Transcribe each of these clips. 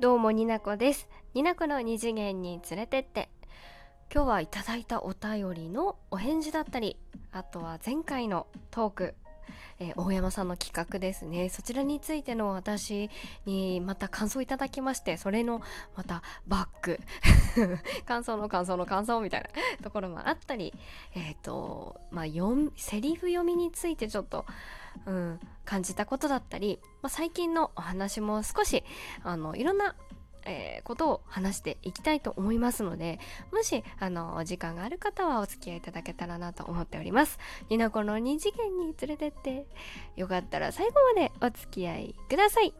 どうもになこです。になこの二次元に連れてって。今日はいただいたお便りのお返事だったりあとは前回のトークえー、大山さんの企画ですね。そちらについての私にまた感想いただきましてそれのまたバック。感想の感想の感想みたいな。ところもあったりえっ、ー、とまあセリフ読みについてちょっとうん、感じたことだったり、まあ、最近のお話も少しあのいろんなえー、ことを話していきたいと思いますのでもしあのお時間がある方はお付き合いいただけたらなと思っております。ニナコの二次元に連れてってよかったら最後までお付き合いください。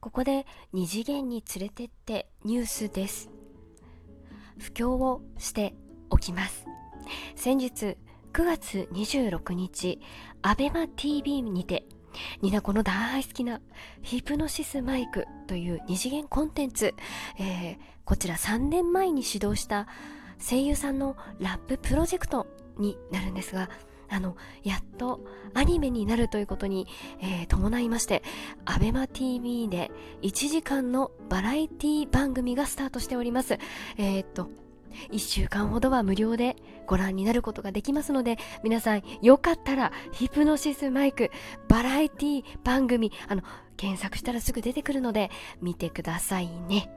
ここで二次元に連れてってニュースです。布教をしておきます。先日9月26日アベマ t v にてニナコの大好きなヒプノシスマイクという二次元コンテンツ、えー、こちら3年前に指導した声優さんのラッププロジェクトになるんですがあのやっとアニメになるということに、えー、伴いまして ABEMATV で1時間のバラエティ番組がスタートしております。えー、っと1週間ほどは無料でご覧になることができますので皆さんよかったらヒプノシスマイクバラエティ番組あの検索したらすぐ出てくるので見てくださいね。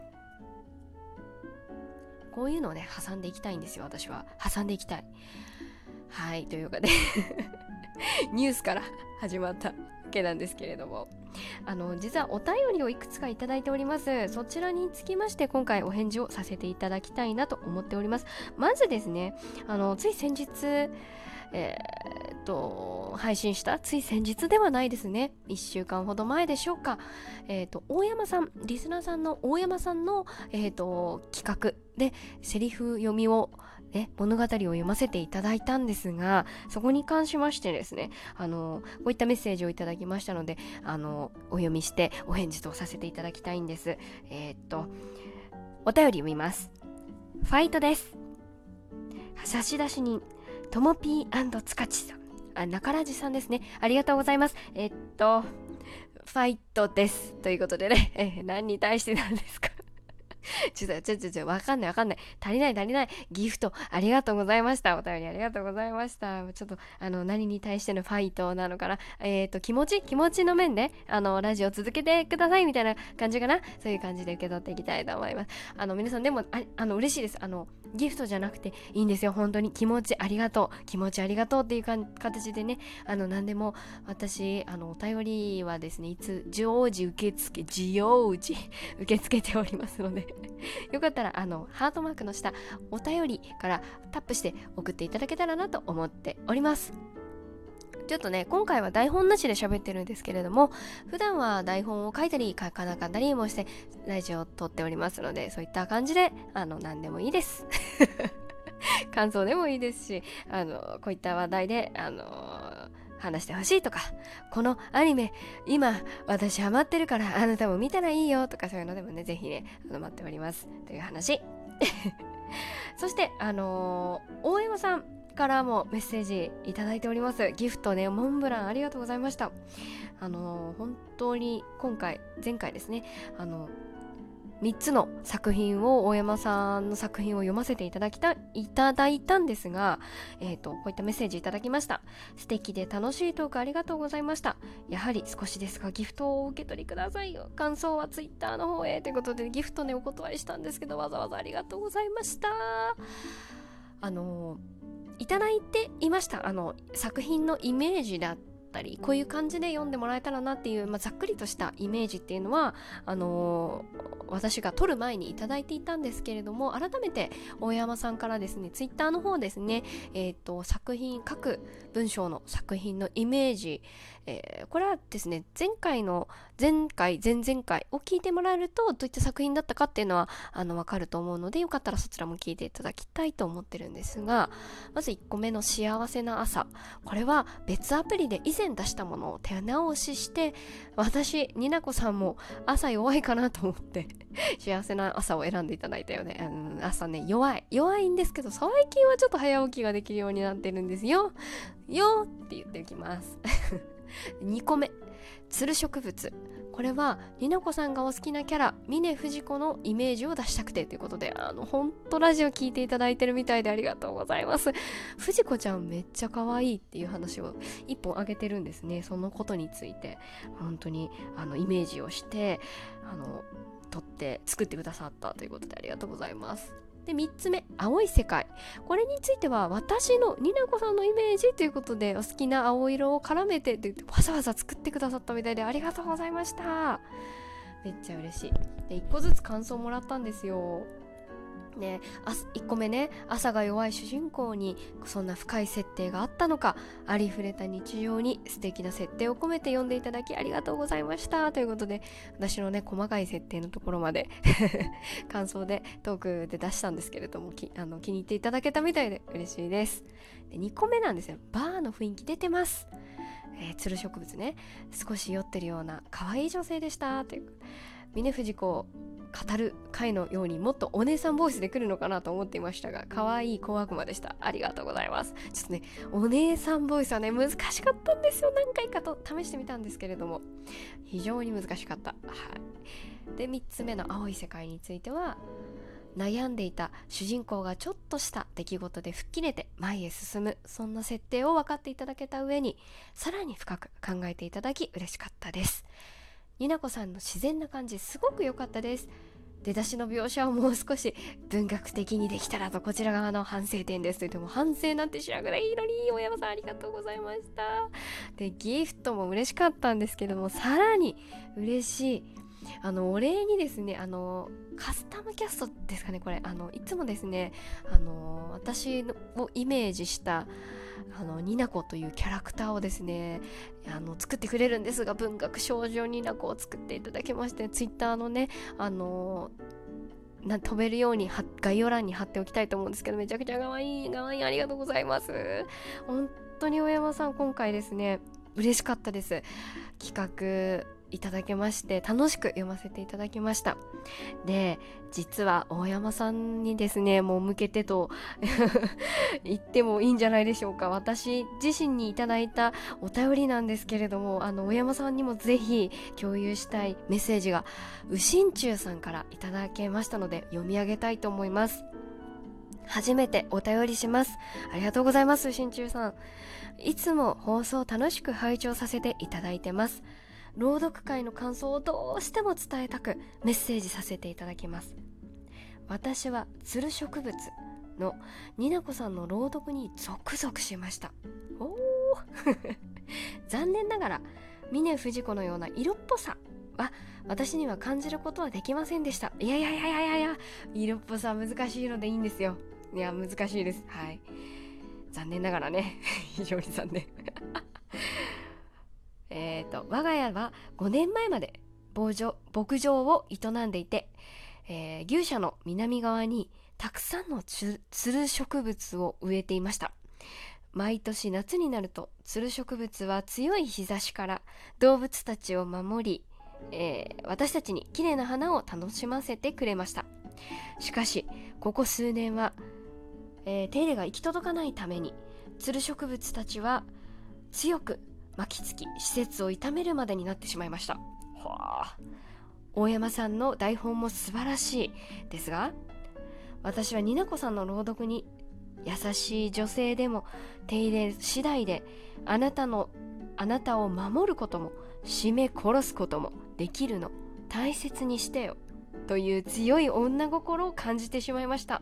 こういうのをね挟んでいきたいんですよ私は。挟んでいきたい。はいというかね ニュースから始まったわけなんですけれどもあの実はお便りをいくつかいただいております。そちらにつきまして今回お返事をさせていただきたいなと思っております。まずですねあのつい先日えー、っと配信したつい先日ではないですね。1週間ほど前でしょうか。えー、っと大山さんリスナーさんの大山さんの、えー、っと企画でセリフ読みをね、物語を読ませていただいたんですが、そこに関しましてですね、あの、こういったメッセージをいただきましたので、あの、お読みしてお返事とさせていただきたいんです。えー、っと、お便り読みます。ファイトです。差出人、ともぴー塚地さん。あ、中ラジさんですね。ありがとうございます。えっと、ファイトです。ということでね、え何に対してなんですか？ちょっと、ちょっと、ちょ、わかんないわかんない。足りない足りない。ギフト、ありがとうございました。お便りありがとうございました。ちょっと、あの、何に対してのファイトなのかな。えっ、ー、と、気持ち？気持ちの面で、あの、ラジオ続けてくださいみたいな感じかな。そういう感じで受け取っていきたいと思います。あの、皆さんでも、ああの、嬉しいです。あの、ギフトじゃなくていいんですよ。本当に気持ちありがとう。気持ちありがとうっていう形でね、あの、何でも、私、あの、お便りはですね、いつ、常時受付、自由時、受け付けておりますので よかったら、あの、ハートマークの下、お便りからタップして送っていただけたらなと思っております。ちょっとね、今回は台本なしで喋ってるんですけれども、普段は台本を書いたり書かなかったりもして、ラジオを撮っておりますので、そういった感じで、あの、何でもいいです。感想でもいいですし、あの、こういった話題で、あの話してほしいとか、このアニメ、今、私ハマってるから、あなたも見たらいいよとか、そういうのでもね、ぜひね、あの待っております。という話。そして、あのー、大山さんからもメッセージいただいております。ギフトね、モンブランありがとうございました。あの、本当に今回、前回ですね、あの3つの作品を大山さんの作品を読ませていただきたいただいたんですが、えーと、こういったメッセージいただきました。素敵で楽しいトークありがとうございました。やはり少しですがギフトをお受け取りくださいよ。感想は Twitter の方へ。ということでギフトねお断りしたんですけどわざわざありがとうございました。あのいただいていました。あの作品のイメージだったりこういう感じで読んでもらえたらなっていう、まあ、ざっくりとしたイメージっていうのはあのー、私が撮る前に頂いていたんですけれども改めて大山さんからですねツイッターの方ですね、えーと、作品各文章の作品のイメージ、えー、これはですね前回の前回前々回を聞いてもらえるとどういった作品だったかっていうのはあの分かると思うのでよかったらそちらも聞いていただきたいと思ってるんですがまず1個目の「幸せな朝」これは別アプリで以前出したものを手直しして私になこさんも朝弱いかなと思って幸せな朝を選んでいただいたよね、うん、朝ね弱い。弱いんですけど最近はちょっと早起きができるようになってるんですよ。よって言っておきます。2個目。つる植物。これはりなこさんがお好きなキャラ峰不二子のイメージを出したくてということであのほんとラジオ聞いていただいてるみたいでありがとうございます。藤子ちゃんめっちゃ可愛いっていう話を一本あげてるんですね。そのことについて。本当にあのイメージをしてあの撮って作ってくださったということでありがとうございます。で3つ目青い世界。これについては私のになこさんのイメージということでお好きな青色を絡めてって言ってわざわざ作ってくださったみたいでありがとうございました。めっちゃ嬉しい。で1個ずつ感想もらったんですよ。ね、1個目ね朝が弱い主人公にそんな深い設定があったのかありふれた日常に素敵な設定を込めて読んでいただきありがとうございました。ということで私のね細かい設定のところまで 感想でトークで出したんですけれどもあの気に入っていただけたみたいで嬉しいです。で2個目なんですよ。バーの雰囲気出てます。えー、つる植物ね少し酔ってるような可愛い女性でした。という。峰不二子語る回のようにもっとお姉さんボイスで来るのかなと思っていましたが可愛い小悪魔でした。ありがとうございます。ちょっとねお姉さんボイスはね難しかったんですよ。何回かと試してみたんですけれども。非常に難しかった。はい。で3つ目の青い世界については悩んでいた主人公がちょっとした出来事で吹っ切れて前へ進む。そんな設定を分かっていただけた上にさらに深く考えていただき嬉しかったです。になこさんの自然な感じすごく良かったです。出だしの描写をもう少し文学的にできたらとこちら側の反省点です。と言っても反省なんて知らぐらい。いいのに大山さんありがとうございました。でギフトも嬉しかったんですけどもさらに嬉しい。あのお礼にですねあのカスタムキャストですかねこれ。あのいつもですねあの私をイメージしたあのニナコというキャラクターをですねあの作ってくれるんですが文学少女ニナコを作っていただきましてツイッターのねあのな飛べるように概要欄に貼っておきたいと思うんですけどめちゃくちゃ可愛い可愛いありがとうございます。本当に大山さん今回ですね嬉しかったです。企画いただけまして楽しく読ませていただきました。で実は大山さんにですねもう向けてと 言ってもいいんじゃないでしょうか。私自身にいただいたお便りなんですけれどもあの大山さんにもぜひ共有したいメッセージが右心中さんからいただけましたので読み上げたいと思います。初めてお便りします。ありがとうございます心中さん。いつも放送楽しく拝聴させていただいてます。朗読会の感想をどうしても伝えたくメッセージさせていただきます。私はつる植物のになこさんの朗読にゾクゾクしました。おお 残念ながら峰不二子のような色っぽさは私には感じることはできませんでした。いやいやいやいやいや色っぽさ難しいのでいいんですよ。いや難しいです。はい。残念ながらね。非常に残念、と我が家は5年前まで牧場牧場を営んでいて、えー、牛舎の南側にたくさんのつる植物を植えていました。毎年夏になるとつる植物は強い日差しから動物たちを守り、えー、私たちに綺麗な花を楽しませてくれました。しかしここ数年は、えー、手入れが行き届かないためにつる植物たちは強く巻きつき施設を傷めるまでになってしまいました。はあ。大山さんの台本も素晴らしいですが私はになこさんの朗読に優しい女性でも手入れ次第であなたのあなたを守ることも締め殺すこともできるの。大切にしてよ。という強い女心を感じてしまいました。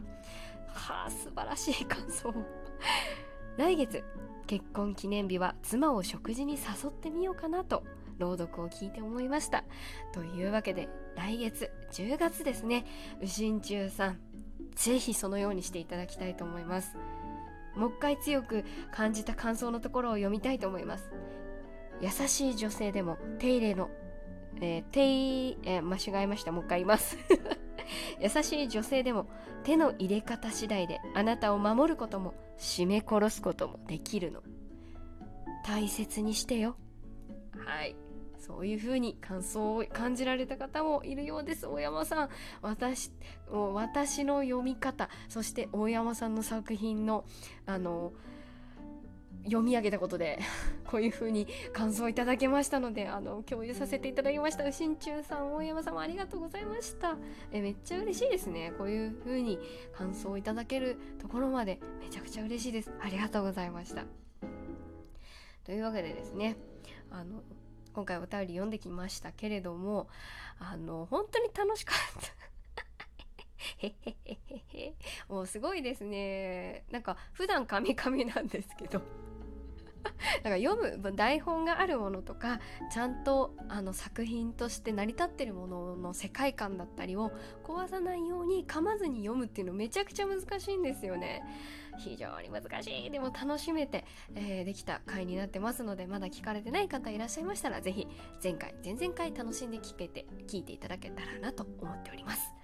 はあ素晴らしい感想。来月結婚記念日は妻を食事に誘ってみようかなと朗読を聞いて思いました。というわけで来月10月ですね。右心中さんぜひそのようにしていただきたいと思います。もう一回強く感じた感想のところを読みたいと思います。優しい女性でも手入れの、えー、手、えー、間違えました。もう一回言います。優しい女性でも手の入れ方次第であなたを守ることも絞め殺すこともできるの。大切にしてよ。はい。そういう風に感想を感じられた方もいるようです。大山さん。私私の読み方そして大山さんの作品のあの読み上げたことで こういう風に感想をいただけましたのであの共有させていただきました。新中さん大山さんもありがとうございました。えめっちゃ嬉しいですね。こういう風に感想をいただけるところまでめちゃくちゃ嬉しいです。ありがとうございました。というわけでですねあの今回お便り読んできましたけれどもあの本当に楽しかった。へへへへへ。もうすごいですね。なんか普段カミカミなんですけど。だか読む台本があるものとかちゃんとあの作品として成り立ってるものの世界観だったりを壊さないように噛まずに読むっていうのめちゃくちゃ難しいんですよね。非常に難しいでも楽しめて、えー、できた回になってますのでまだ聞かれてない方いらっしゃいましたら是非前回前々回楽しんで聞けて聞いていただけたらなと思っております。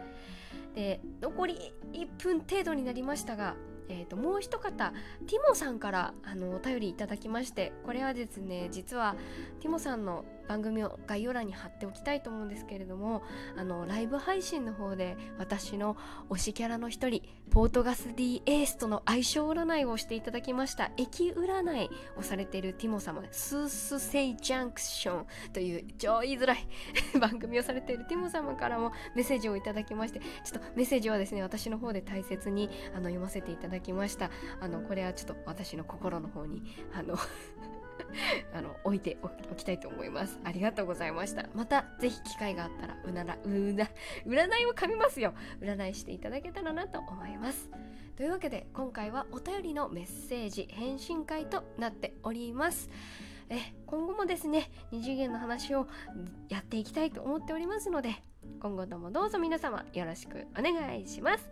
で残り1分程度になりましたがえーと、もう一方ティモさんからあのお便りいただきましてこれはですね実はティモさんの番組を概要欄に貼っておきたいと思うんですけれどもあのライブ配信の方で私の推しキャラの一人ポートガス D エースとの相性占いをしていただきました駅占いをされているティモ様スースセイジャンクションという超言いづらい 番組をされているティモ様からもメッセージをいただきましてちょっとメッセージはですね私の方で大切にあの読ませていただきました。あのこれはちょっと私の心の方にあの あの置いておきたいと思います。ありがとうございました。またぜひ機会があったらうならうな占いを噛みますよ。占いしていただけたらなと思います。というわけで今回はお便りのメッセージ返信会となっております。え今後もですね二次元の話をやっていきたいと思っておりますので今後ともどうぞ皆様よろしくお願いします。